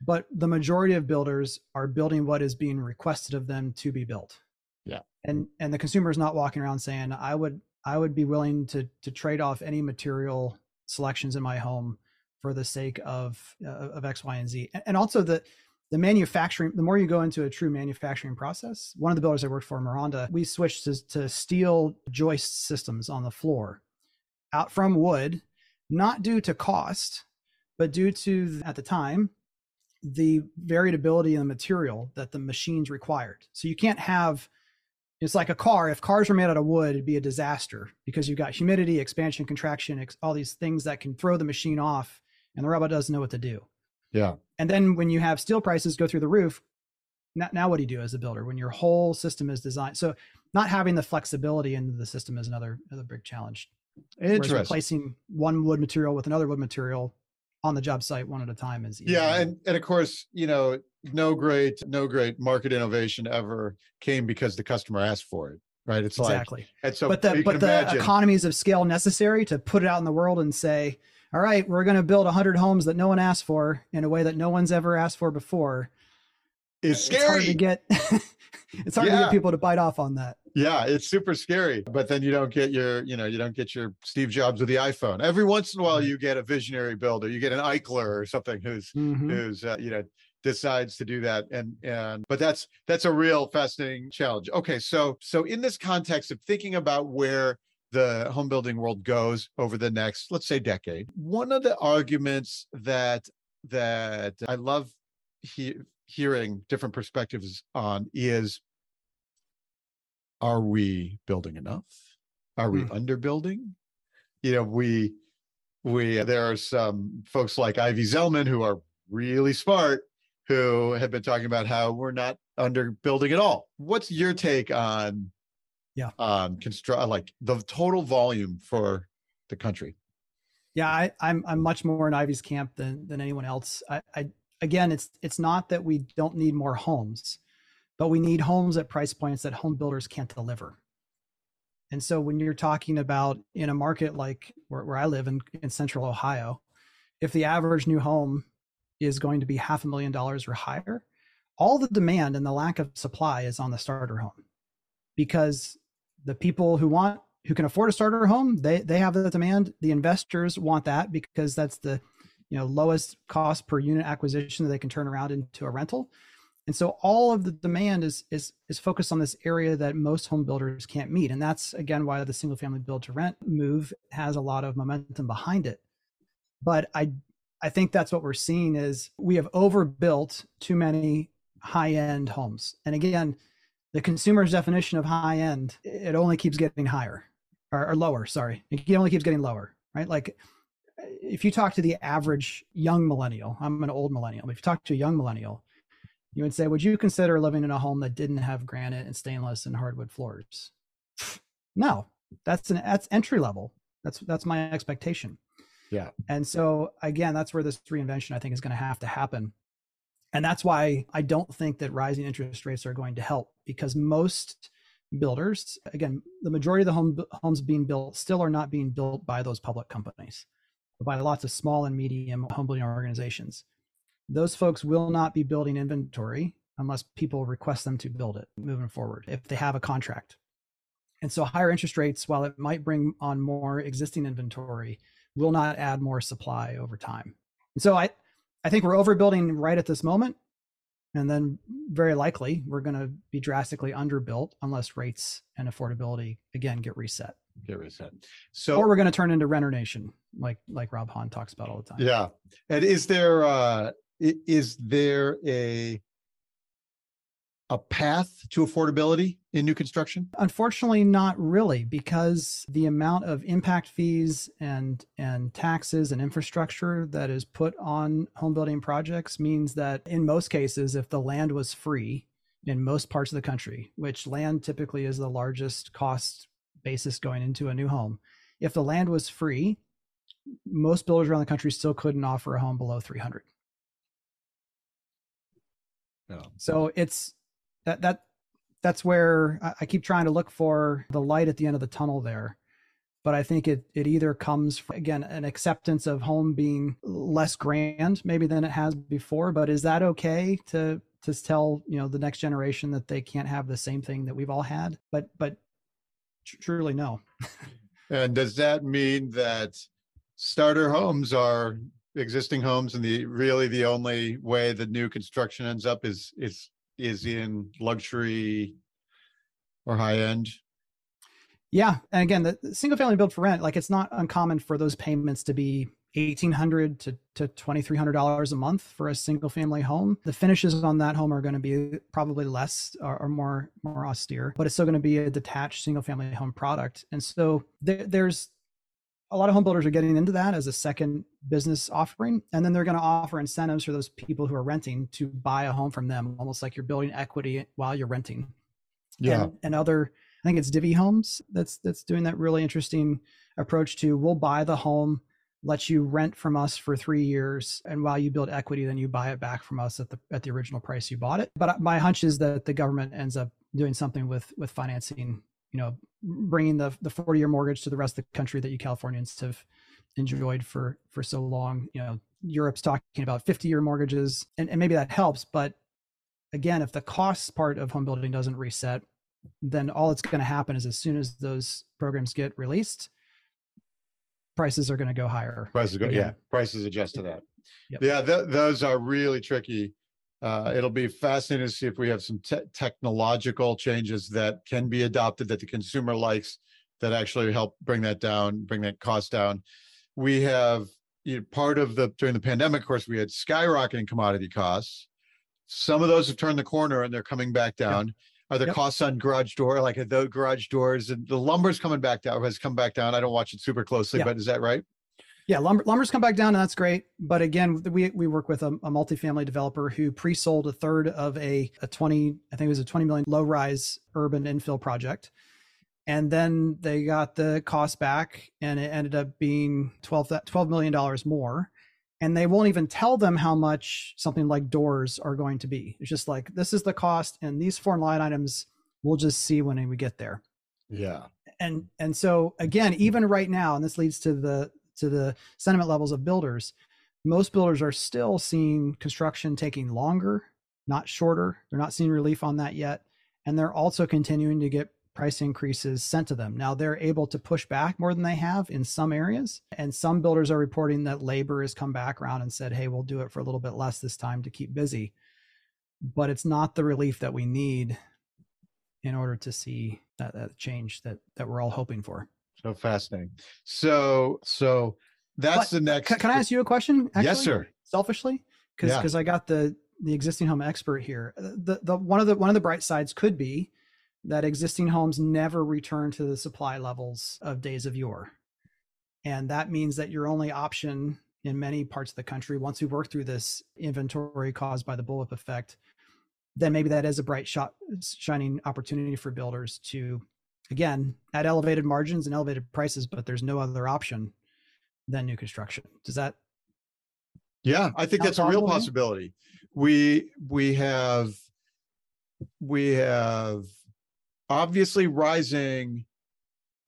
but the majority of builders are building what is being requested of them to be built. Yeah. And and the consumer is not walking around saying i would i would be willing to to trade off any material selections in my home for the sake of uh, of x y and z. And also the the manufacturing the more you go into a true manufacturing process one of the builders i worked for Maronda we switched to, to steel joist systems on the floor out from wood not due to cost, but due to, at the time, the variability in the material that the machines required. So you can't have, it's like a car. If cars were made out of wood, it'd be a disaster because you've got humidity, expansion, contraction, all these things that can throw the machine off and the robot doesn't know what to do. Yeah. And then when you have steel prices go through the roof, now, now what do you do as a builder when your whole system is designed? So not having the flexibility into the system is another, another big challenge. Interesting. replacing one wood material with another wood material on the job site one at a time is easy. Yeah, and and of course, you know, no great no great market innovation ever came because the customer asked for it, right? It's exactly. like and so but the but the imagine, economies of scale necessary to put it out in the world and say, all right, we're going to build 100 homes that no one asked for in a way that no one's ever asked for before. is scary It's hard to get it's hard to get people to bite off on that. Yeah, it's super scary. But then you don't get your, you know, you don't get your Steve Jobs with the iPhone. Every once in a while, you get a visionary builder. You get an Eichler or something who's Mhm. who's uh, you know decides to do that and and but that's that's a real fascinating challenge okay so so in this context of thinking about where the home building world goes over the next let's say decade one of the arguments that that i love he, hearing different perspectives on is are we building enough are we Hmm. underbuilding you know we we there are some folks like ivy zelman who are really smart who have been talking about how we're not underbuilding at all what's your take on Yeah. on construct like the total volume for the country Yeah, I, I'm I'm much more in Ivy's camp than than anyone else. I, I again, it's it's not that we don't need more homes, but we need homes at price points that home builders can't deliver. And so when you're talking about in a market like where, where I live in, in central Ohio, if the average new home is going to be half a million dollars or higher, all the demand and the lack of supply is on the starter home because the people who want who can afford a starter home they they have the demand the investors want that because that's the you know lowest cost per unit acquisition that they can turn around into a rental and so all of the demand is is is focused on this area that most home builders can't meet. And that's again why the single family build to rent move has a lot of momentum behind it. But i i think that's what we're seeing is we have overbuilt too many high end homes. And again the consumer's definition of high end it only keeps getting higher or, or lower sorry. It only keeps getting lower right? Like if you talk to the average young millennial i'm an old millennial but if you talk to a young millennial you would say would you consider living in a home that didn't have granite and stainless and hardwood floors? No. That's an that's entry level. That's that's my expectation. Yeah. and so again that's where this reinvention i think is going to have to happen. And that's why i don't think that rising interest rates are going to help because most builders again the majority of the home, homes being built still are not being built by those public companies but by lots of small and medium home building organizations those folks will not be building inventory unless people request them to build it moving forward if they have a contract and so higher interest rates while it might bring on more existing inventory will not add more supply over time and so i i think we're overbuilding right at this moment and then very likely we're going to be drastically underbuilt unless rates and affordability again get reset Get reset. So or we're going to turn into renter nation like like rob hahn talks about all the time yeah. And is there uh is there a a path to affordability in new construction? unfortunately not really because the amount of impact fees and and taxes and infrastructure that is put on home building projects means that in most cases if the land was free in most parts of the country which land typically is the largest cost basis going into a new home if the land was free most builders around the country still couldn't offer a home below 300 No. so it's that that that's where I- I keep trying to look for the light at the end of the tunnel there. But I think it it either comes from, again an acceptance of home being less grand maybe than it has before. But is that okay to to tell you know the next generation that they can't have the same thing that we've all had? But but truly no. And does that mean that starter homes are existing homes and the really the only way the new construction ends up is is is in luxury or high end? Yeah, and again, the single family build for rent, like it's not uncommon for those payments to be eighteen hundred to to twenty three hundred dollars a month for a single family home. The finishes on that home are going to be probably less or, or more more austere, but it's still going to be a detached single family home product. And so there, there's a lot of home builders are getting into that as a second business offering, and then they're going to offer incentives for those people who are renting to buy a home from them, almost like you're building equity while you're renting and, and other i think it's divvy homes that's that's doing that really interesting approach to we'll buy the home let you rent from us for three years, and while you build equity, then you buy it back from us at the at the original price you bought it. But my hunch is that the government ends up doing something with with financing, you know, bringing the the 40 year mortgage to the rest of the country that you Californians have enjoyed for for so long. You know, Europe's talking about 50 year mortgages, and, and maybe that helps. But again, if the cost part of home building doesn't reset, then all that's going to happen is as soon as those programs get released, prices are going to go higher. Prices go, yeah, prices adjust to that. Yep. Yeah, th- those are really tricky. Uh, it'll be fascinating to see if we have some te- technological changes that can be adopted that the consumer likes that actually help bring that down, bring that cost down. We have you know, part of the during the pandemic, of course, we had skyrocketing commodity costs. Some of those have turned the corner and they're coming back down. Yep. Are the yep. costs on garage door like the garage doors and the lumber's coming back down has come back down? I don't watch it super closely, but is that right? Yeah, lumber, lumber's come back down, and that's great. But again, we we work with a, a multifamily developer who pre-sold a third of a a twenty, I think it was a twenty million low-rise urban infill project, and then they got the cost back, and it ended up being 12, $12 million more. And they won't even tell them how much something like doors are going to be. It's just like this is the cost, and these four line items we'll just see when we get there. Yeah. And and so again, even right now, and this leads to the to the sentiment levels of builders, most builders are still seeing construction taking longer, not shorter. They're not seeing relief on that yet. And they're also continuing to get price increases sent to them. Now they're able to push back more than they have in some areas. And some builders are reporting that labor has come back around and said, hey, we'll do it for a little bit less this time to keep busy. But it's not the relief that we need in order to see that, that change that, that we're all hoping for. So fascinating. So so that's but the next. Can, can, I ask you a question? Actually, yes, sir. Selfishly, because because yeah. I got the the existing home expert here. Uh, the the one of the one of the bright sides could be that existing homes never return to the supply levels of days of yore, and that means that your only option in many parts of the country, once we work through this inventory caused by the bullwhip effect, then maybe that is a bright shot shining opportunity for builders to again at elevated margins and elevated prices but there's no other option than new construction. Does that yeah i think that's a real possibility. We we have we have obviously rising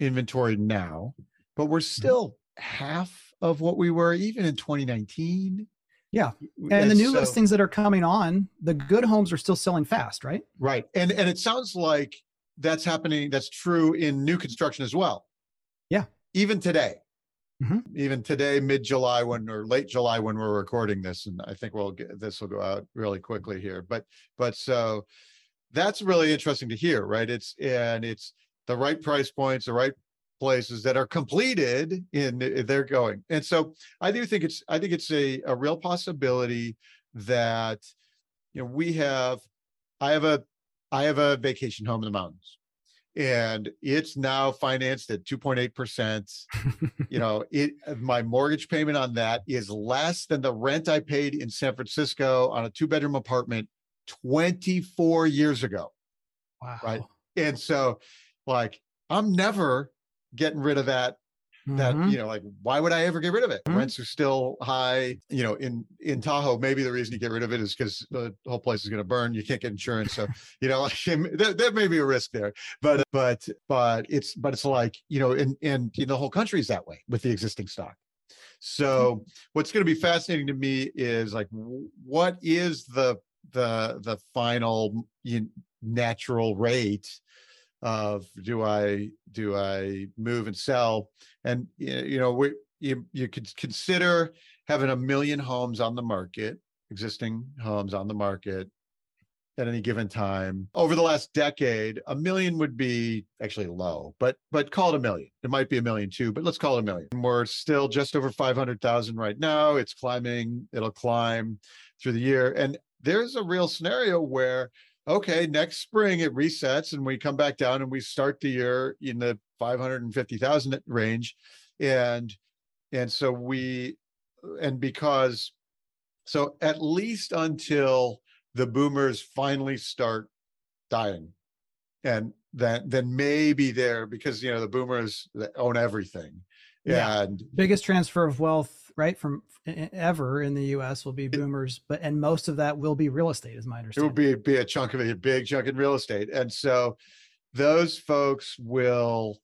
inventory now but we're mm-hmm. still half of what we were even in 2019 yeah and, and the new so, listings that are coming on the good homes are still selling fast right? Right and and it sounds like that's happening. That's true in new construction as well. Yeah. Even today, mm-hmm. even today, mid July when or late July when we're recording this, and I think we'll get this will go out really quickly here. But but so that's really interesting to hear, right? It's and it's the right price points, the right places that are completed in they're going. And so I do think it's I think it's a, a real possibility that you know we have I have a I have a vacation home in the mountains and it's now financed at 2.8%. you know, it my mortgage payment on that is less than the rent I paid in San Francisco on a two bedroom apartment 24 years ago. Wow. Right. And so like I'm never getting rid of that that mm-hmm. you know like why would i ever get rid of it mm-hmm. rents are still high you know in in tahoe maybe the reason you get rid of it is because the whole place is going to burn you can't get insurance so you know like, there, there may be a risk there but but but it's but it's like you know and and you know, the whole country is that way with the existing stock so mm-hmm. what's going to be fascinating to me is like what is the the the final you, natural rate of do I do I move and sell? And you know, we you you could consider having a million homes on the market, existing homes on the market at any given time. Over the last decade, a million would be actually low, but but call it a million. It might be a million too, but let's call it a million. We're still just over 500,000 right now. It's climbing, it'll climb through the year. And there's a real scenario where okay, next spring it resets and we come back down and we start the year in the 550,000 range. And, and so we, and because, so at least until the boomers finally start dying and then, then maybe there because, you know, the boomers own everything Yeah. And biggest transfer of wealth, right, from ever in the U.S. will be boomers, but and most of that will be real estate, is my understanding. It will be be a chunk of it, a big chunk in real estate, and so those folks will,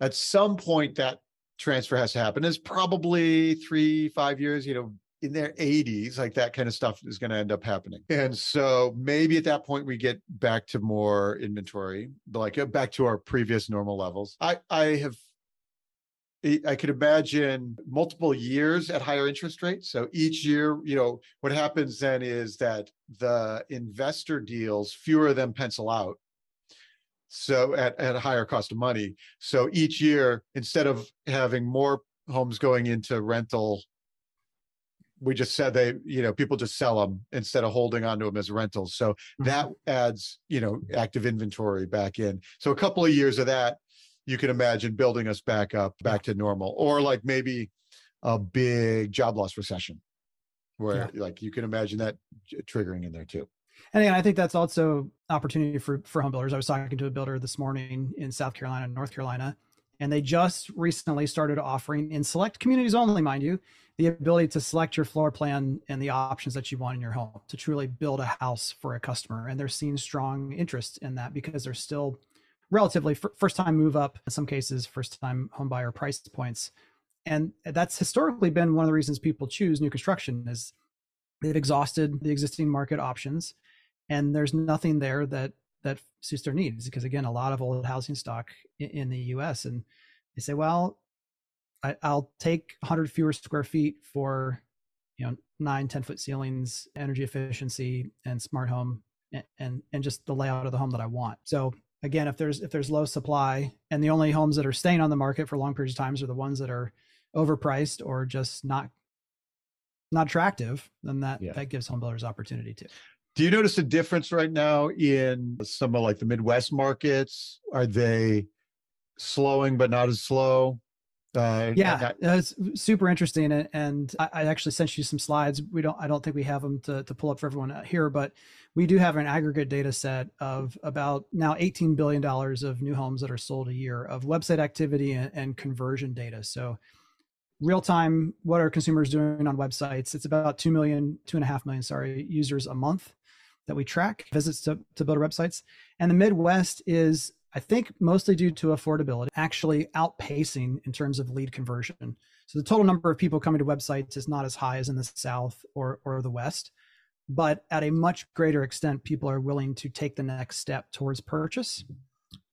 at some point, that transfer has to happen. Is probably three, five years. You know, in their 80s, like that kind of stuff is going to end up happening. And so maybe at that point we get back to more inventory, like uh, back to our previous normal levels. I I have I could imagine multiple years at higher interest rates. So each year, you know, what happens then is that the investor deals, fewer of them pencil out. So at, at a higher cost of money. So each year, instead of having more homes going into rental we just said they you know people just sell them instead of holding on to them as rentals so mm-hmm. that adds you know active inventory back in so a couple of years of that you can imagine building us back up back to normal or like maybe a big job loss recession where yeah. like you can imagine that triggering in there too and again, I think that's also opportunity for for home builders. I was talking to a builder this morning in South Carolina, North Carolina, and they just recently started offering in select communities only, mind you, the ability to select your floor plan and the options that you want in your home to truly build a house for a customer. And they're seeing strong interest in that because they're still relatively f- first time move up, in some cases, first time home buyer price points. And that's historically been one of the reasons people choose new construction is they've exhausted the existing market options and there's nothing there that that suits their needs because again a lot of old housing stock in, in the us and they say well I, will take 100 fewer square feet for you know nine 10 foot ceilings energy efficiency and smart home and, and and just the layout of the home that i want so again if there's if there's low supply and the only homes that are staying on the market for long periods of times are the ones that are overpriced or just not not attractive then that yeah. that gives home builders opportunity too do you notice a difference right now in some of like the midwest markets are they slowing but not as slow uh, yeah, it's super interesting, and, and I, I, actually sent you some slides. We don't, I don't think we have them to, to pull up for everyone here, but we do have an aggregate data set of about now 18 billion dollars of new homes that are sold a year of website activity and, and conversion data. So, real time, what are consumers doing on websites? It's about two million, two and a half million, sorry, users a month that we track visits to to builder websites, and the Midwest is I think mostly due to affordability, actually outpacing in terms of lead conversion. So the total number of people coming to websites is not as high as in the South or, or the West, but at a much greater extent, people are willing to take the next step towards purchase.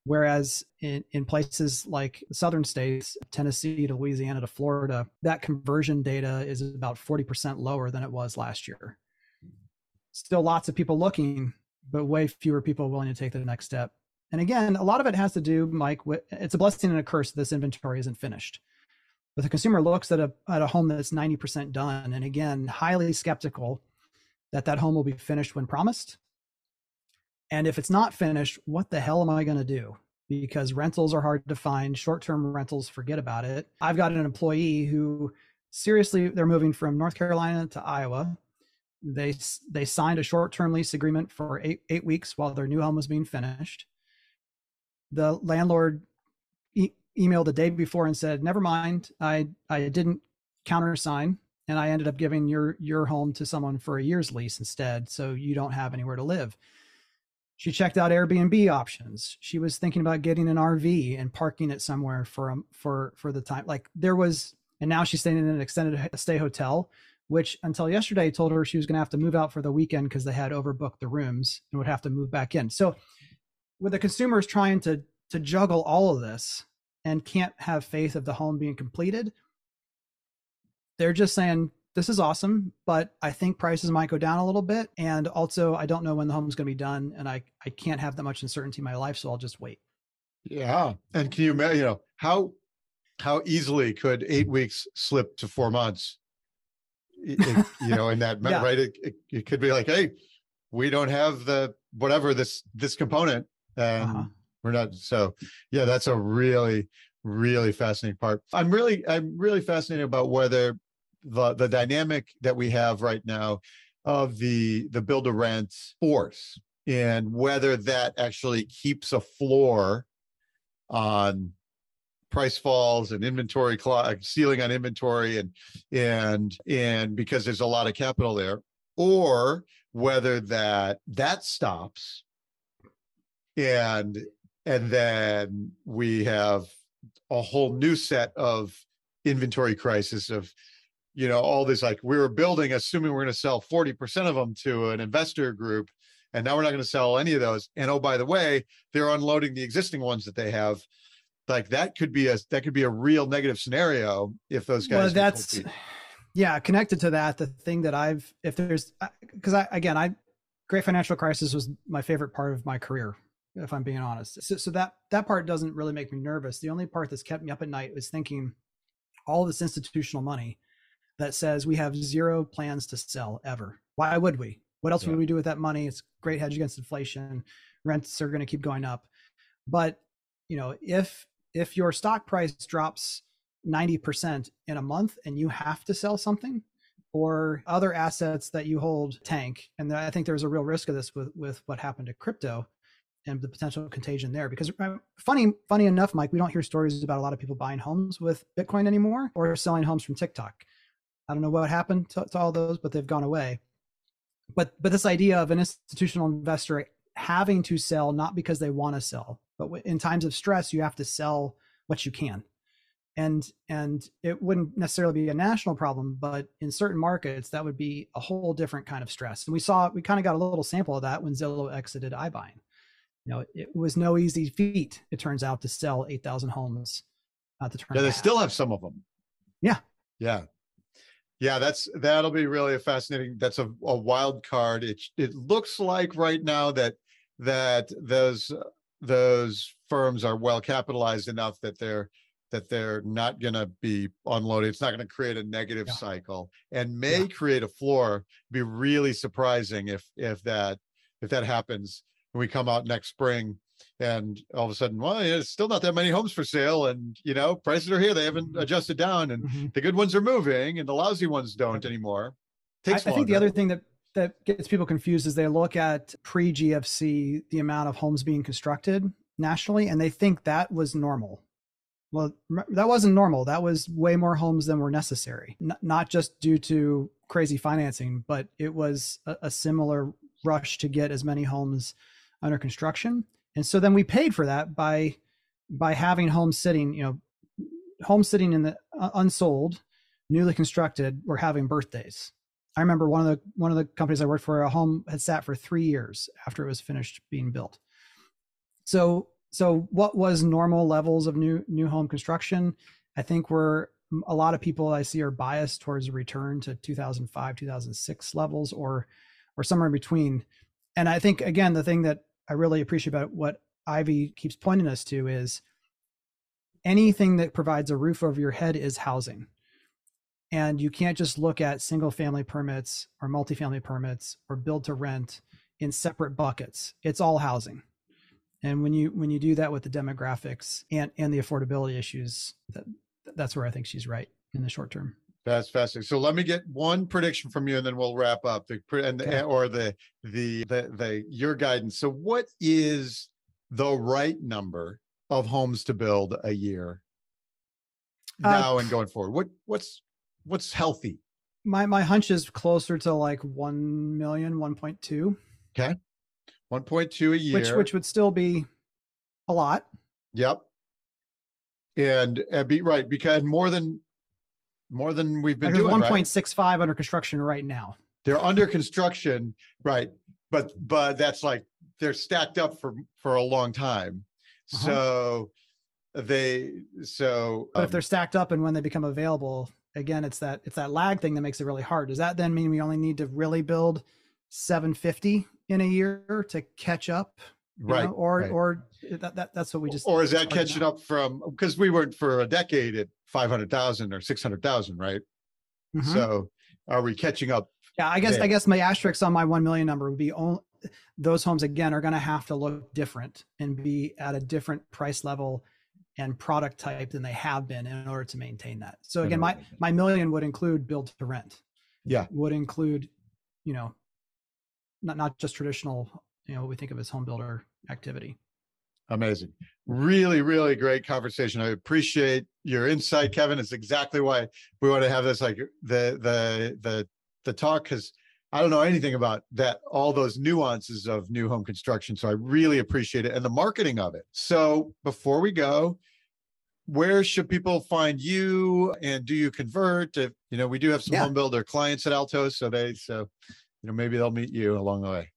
Whereas in, in places like the southern states, Tennessee to Louisiana to Florida, that conversion data is about 40% lower than it was last year. Still lots of people looking, but way fewer people willing to take the next step and again, a lot of it has to do, Mike, with it's a blessing and a curse this inventory isn't finished. But the consumer looks at a at a home that's 90% done, and again, highly skeptical that that home will be finished when promised. And if it's not finished, what the hell am I going to do? Because rentals are hard to find, short-term rentals, forget about it. I've got an employee who seriously they're moving from North Carolina to Iowa. They they signed a short-term lease agreement for 8 8 weeks while their new home was being finished the landlord e- emailed the day before and said, "Never mind, I I didn't countersign, and I ended up giving your your home to someone for a year's lease instead, so you don't have anywhere to live." She checked out Airbnb options. She was thinking about getting an RV and parking it somewhere for um, for for the time. Like there was, and now she's staying in an extended stay hotel, which until yesterday told her she was going to have to move out for the weekend because they had overbooked the rooms and would have to move back in. So with the consumers trying to to juggle all of this and can't have faith of the home being completed they're just saying this is awesome but i think prices might go down a little bit and also i don't know when the home is going to be done and i i can't have that much uncertainty in my life so i'll just wait yeah and can you you know how how easily could eight weeks slip to four months it, you know in that yeah. right it, it, it could be like hey we don't have the whatever this this component and uh-huh. we're not so yeah that's a really really fascinating part i'm really i'm really fascinated about whether the the dynamic that we have right now of the the build to rent force and whether that actually keeps a floor on price falls and inventory cl- ceiling on inventory and and and because there's a lot of capital there or whether that that stops and and then we have a whole new set of inventory crisis of you know all this like we were building assuming we're going to sell 40% of them to an investor group and now we're not going to sell any of those. And oh by the way they're unloading the existing ones that they have. Like that could be a that could be a real negative scenario if those guys well that's yeah connected to that the thing that i've if there's because i again i great financial crisis was my favorite part of my career if i'm being honest. So, so that that part doesn't really make me nervous. The only part that's kept me up at night was thinking all this institutional money that says we have zero plans to sell ever. Why would we? What else yeah. would we do with that money? It's great hedge against inflation. Rents are going to keep going up. But you know if if your stock price drops 90% in a month and you have to sell something or other assets that you hold tank and i think there's a real risk of this with with what happened to crypto and the potential contagion there because uh, funny funny enough mike we don't hear stories about a lot of people buying homes with bitcoin anymore or selling homes from tiktok i don't know what happened to, to all those but they've gone away. But but this idea of an institutional investor having to sell not because they want to sell but in times of stress you have to sell what you can. And and it wouldn't necessarily be a national problem but in certain markets that would be a whole different kind of stress. And we saw we kind of got a little sample of that when zillow exited iBuying. You know it was no easy feat it turns out to sell 8000 homes at the turn yeah they still have some of them yeah. Yeah yeah that's that'll be really a fascinating that's a, a wild card it it looks like right now that that those those firms are well capitalized enough that they're that they're not going to be unloaded. It's not going to create a negative yeah. cycle and may yeah. create a floor. Be really surprising if if that if that happens and we come out next spring and all of a sudden, well, it's still not that many homes for sale, and you know prices are here. They haven't mm-hmm. adjusted down, and mm-hmm. the good ones are moving, and the lousy ones don't anymore. Takes I, I think the other thing that that gets people confused is they look at pre GFC the amount of homes being constructed nationally and they think that was normal. Well, that wasn't normal. That was way more homes than were necessary, N- not just due to crazy financing, but it was a, a similar rush to get as many homes under construction. And so then we paid for that by by having homes sitting, you know, homes sitting in the uh, unsold, newly constructed, were having birthdays I remember one of the one of the companies I worked for, a home had sat for three years after it was finished being built. So so what was normal levels of new new home construction? I think we're a lot of people I see are biased towards a return to 2005 2006 levels or or somewhere in between. And I think again the thing that I really appreciate about what Ivy keeps pointing us to is anything that provides a roof over your head is housing. And you can't just look at single family permits or multifamily permits or build to rent in separate buckets. It's all housing. And when you when you do that with the demographics and and the affordability issues that that's where i think she's right in the short term that's fascinating. So let me get one prediction from you, and then we'll wrap up. The and okay. or the, the the the your guidance. So what is the right number of homes to build a year uh, now uh, and going forward? What what's what's healthy? My my hunch is closer to like 1 million, 1.2. Okay. 1.2 a year. Which which would still be a lot. Yep. And, and be right because more than more than we've been doing 1.65 right? under construction right now. They're under construction, right? But but that's like they're stacked up for for a long time. Uh-huh. So they so but um, if they're stacked up and when they become available again it's that it's that lag thing that makes it really hard does that then mean we only need to really build 750 in a year to catch up right know? or right. or that, that that's what we just or is that catching up from because we weren't for a decade at 500,000 or 600,000 right mm-hmm. so are we catching up yeah i guess there? i guess my asterisk on my 1 million number would be only those homes again are going to have to look different and be at a different price level and product type than they have been in order to maintain that. So again, my my million would include build to rent. Yeah. Would include, you know, not not just traditional, you know, what we think of as home builder activity. Amazing. Really, really great conversation. I appreciate your insight, Kevin. It's exactly why we want to have this like the the the the talk because I don't know anything about that, all those nuances of new home construction. So I really appreciate it and the marketing of it. So before we go, where should people find you and do you convert? If you know, we do have some yeah. home builder clients at Altos, so they so you know maybe they'll meet you along the way.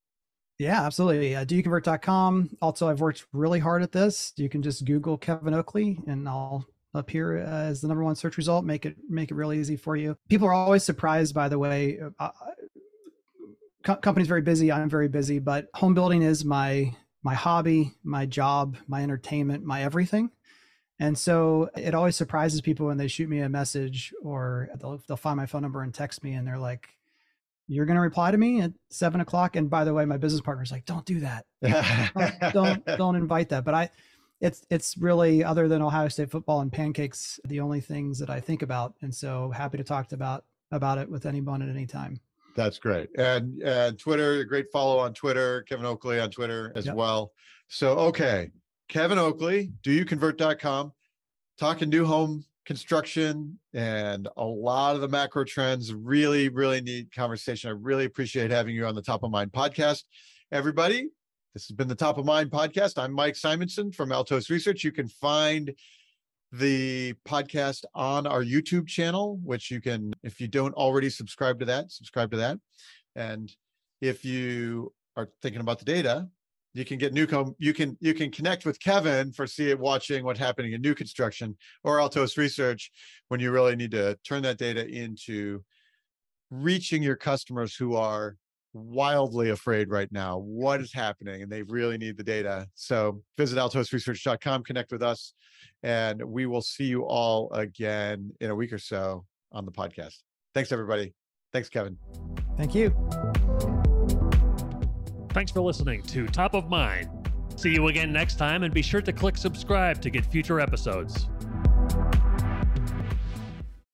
Yeah, absolutely. Uh, doyouconvert.com. Also, I've worked really hard at this. You can just Google Kevin Oakley, and I'll appear as the number one search result. Make it make it really easy for you. People are always surprised, by the way. Uh, co- company's very busy. I'm very busy, but home building is my my hobby, my job, my entertainment, my everything. And so it always surprises people when they shoot me a message or they'll, they'll find my phone number and text me and they're like, you're going to reply to me at seven o'clock. And by the way, my business partner's like, don't do that. don't, don't, don't invite that. But I, it's, it's really other than Ohio state football and pancakes, the only things that I think about. And so happy to talk about, about it with anyone at any time. That's great. And and Twitter, a great follow on Twitter, Kevin Oakley on Twitter as yep. well. So okay. Kevin Oakley, do you convert.com, talking new home construction and a lot of the macro trends. Really, really neat conversation. I really appreciate having you on the Top of Mind podcast. Everybody, this has been the Top of Mind podcast. I'm Mike Simonsen from Altos Research. You can find the podcast on our YouTube channel, which you can, if you don't already subscribe to that, subscribe to that. And if you are thinking about the data, you can get Newcomb, you can you can connect with Kevin for see it watching what's happening in new construction or Altos research when you really need to turn that data into reaching your customers who are wildly afraid right now. What is happening? And they really need the data. So visit altosresearch.com, connect with us, and we will see you all again in a week or so on the podcast. Thanks, everybody. Thanks, Kevin. Thank you. Thanks for listening to Top of Mind. See you again next time, and be sure to click subscribe to get future episodes.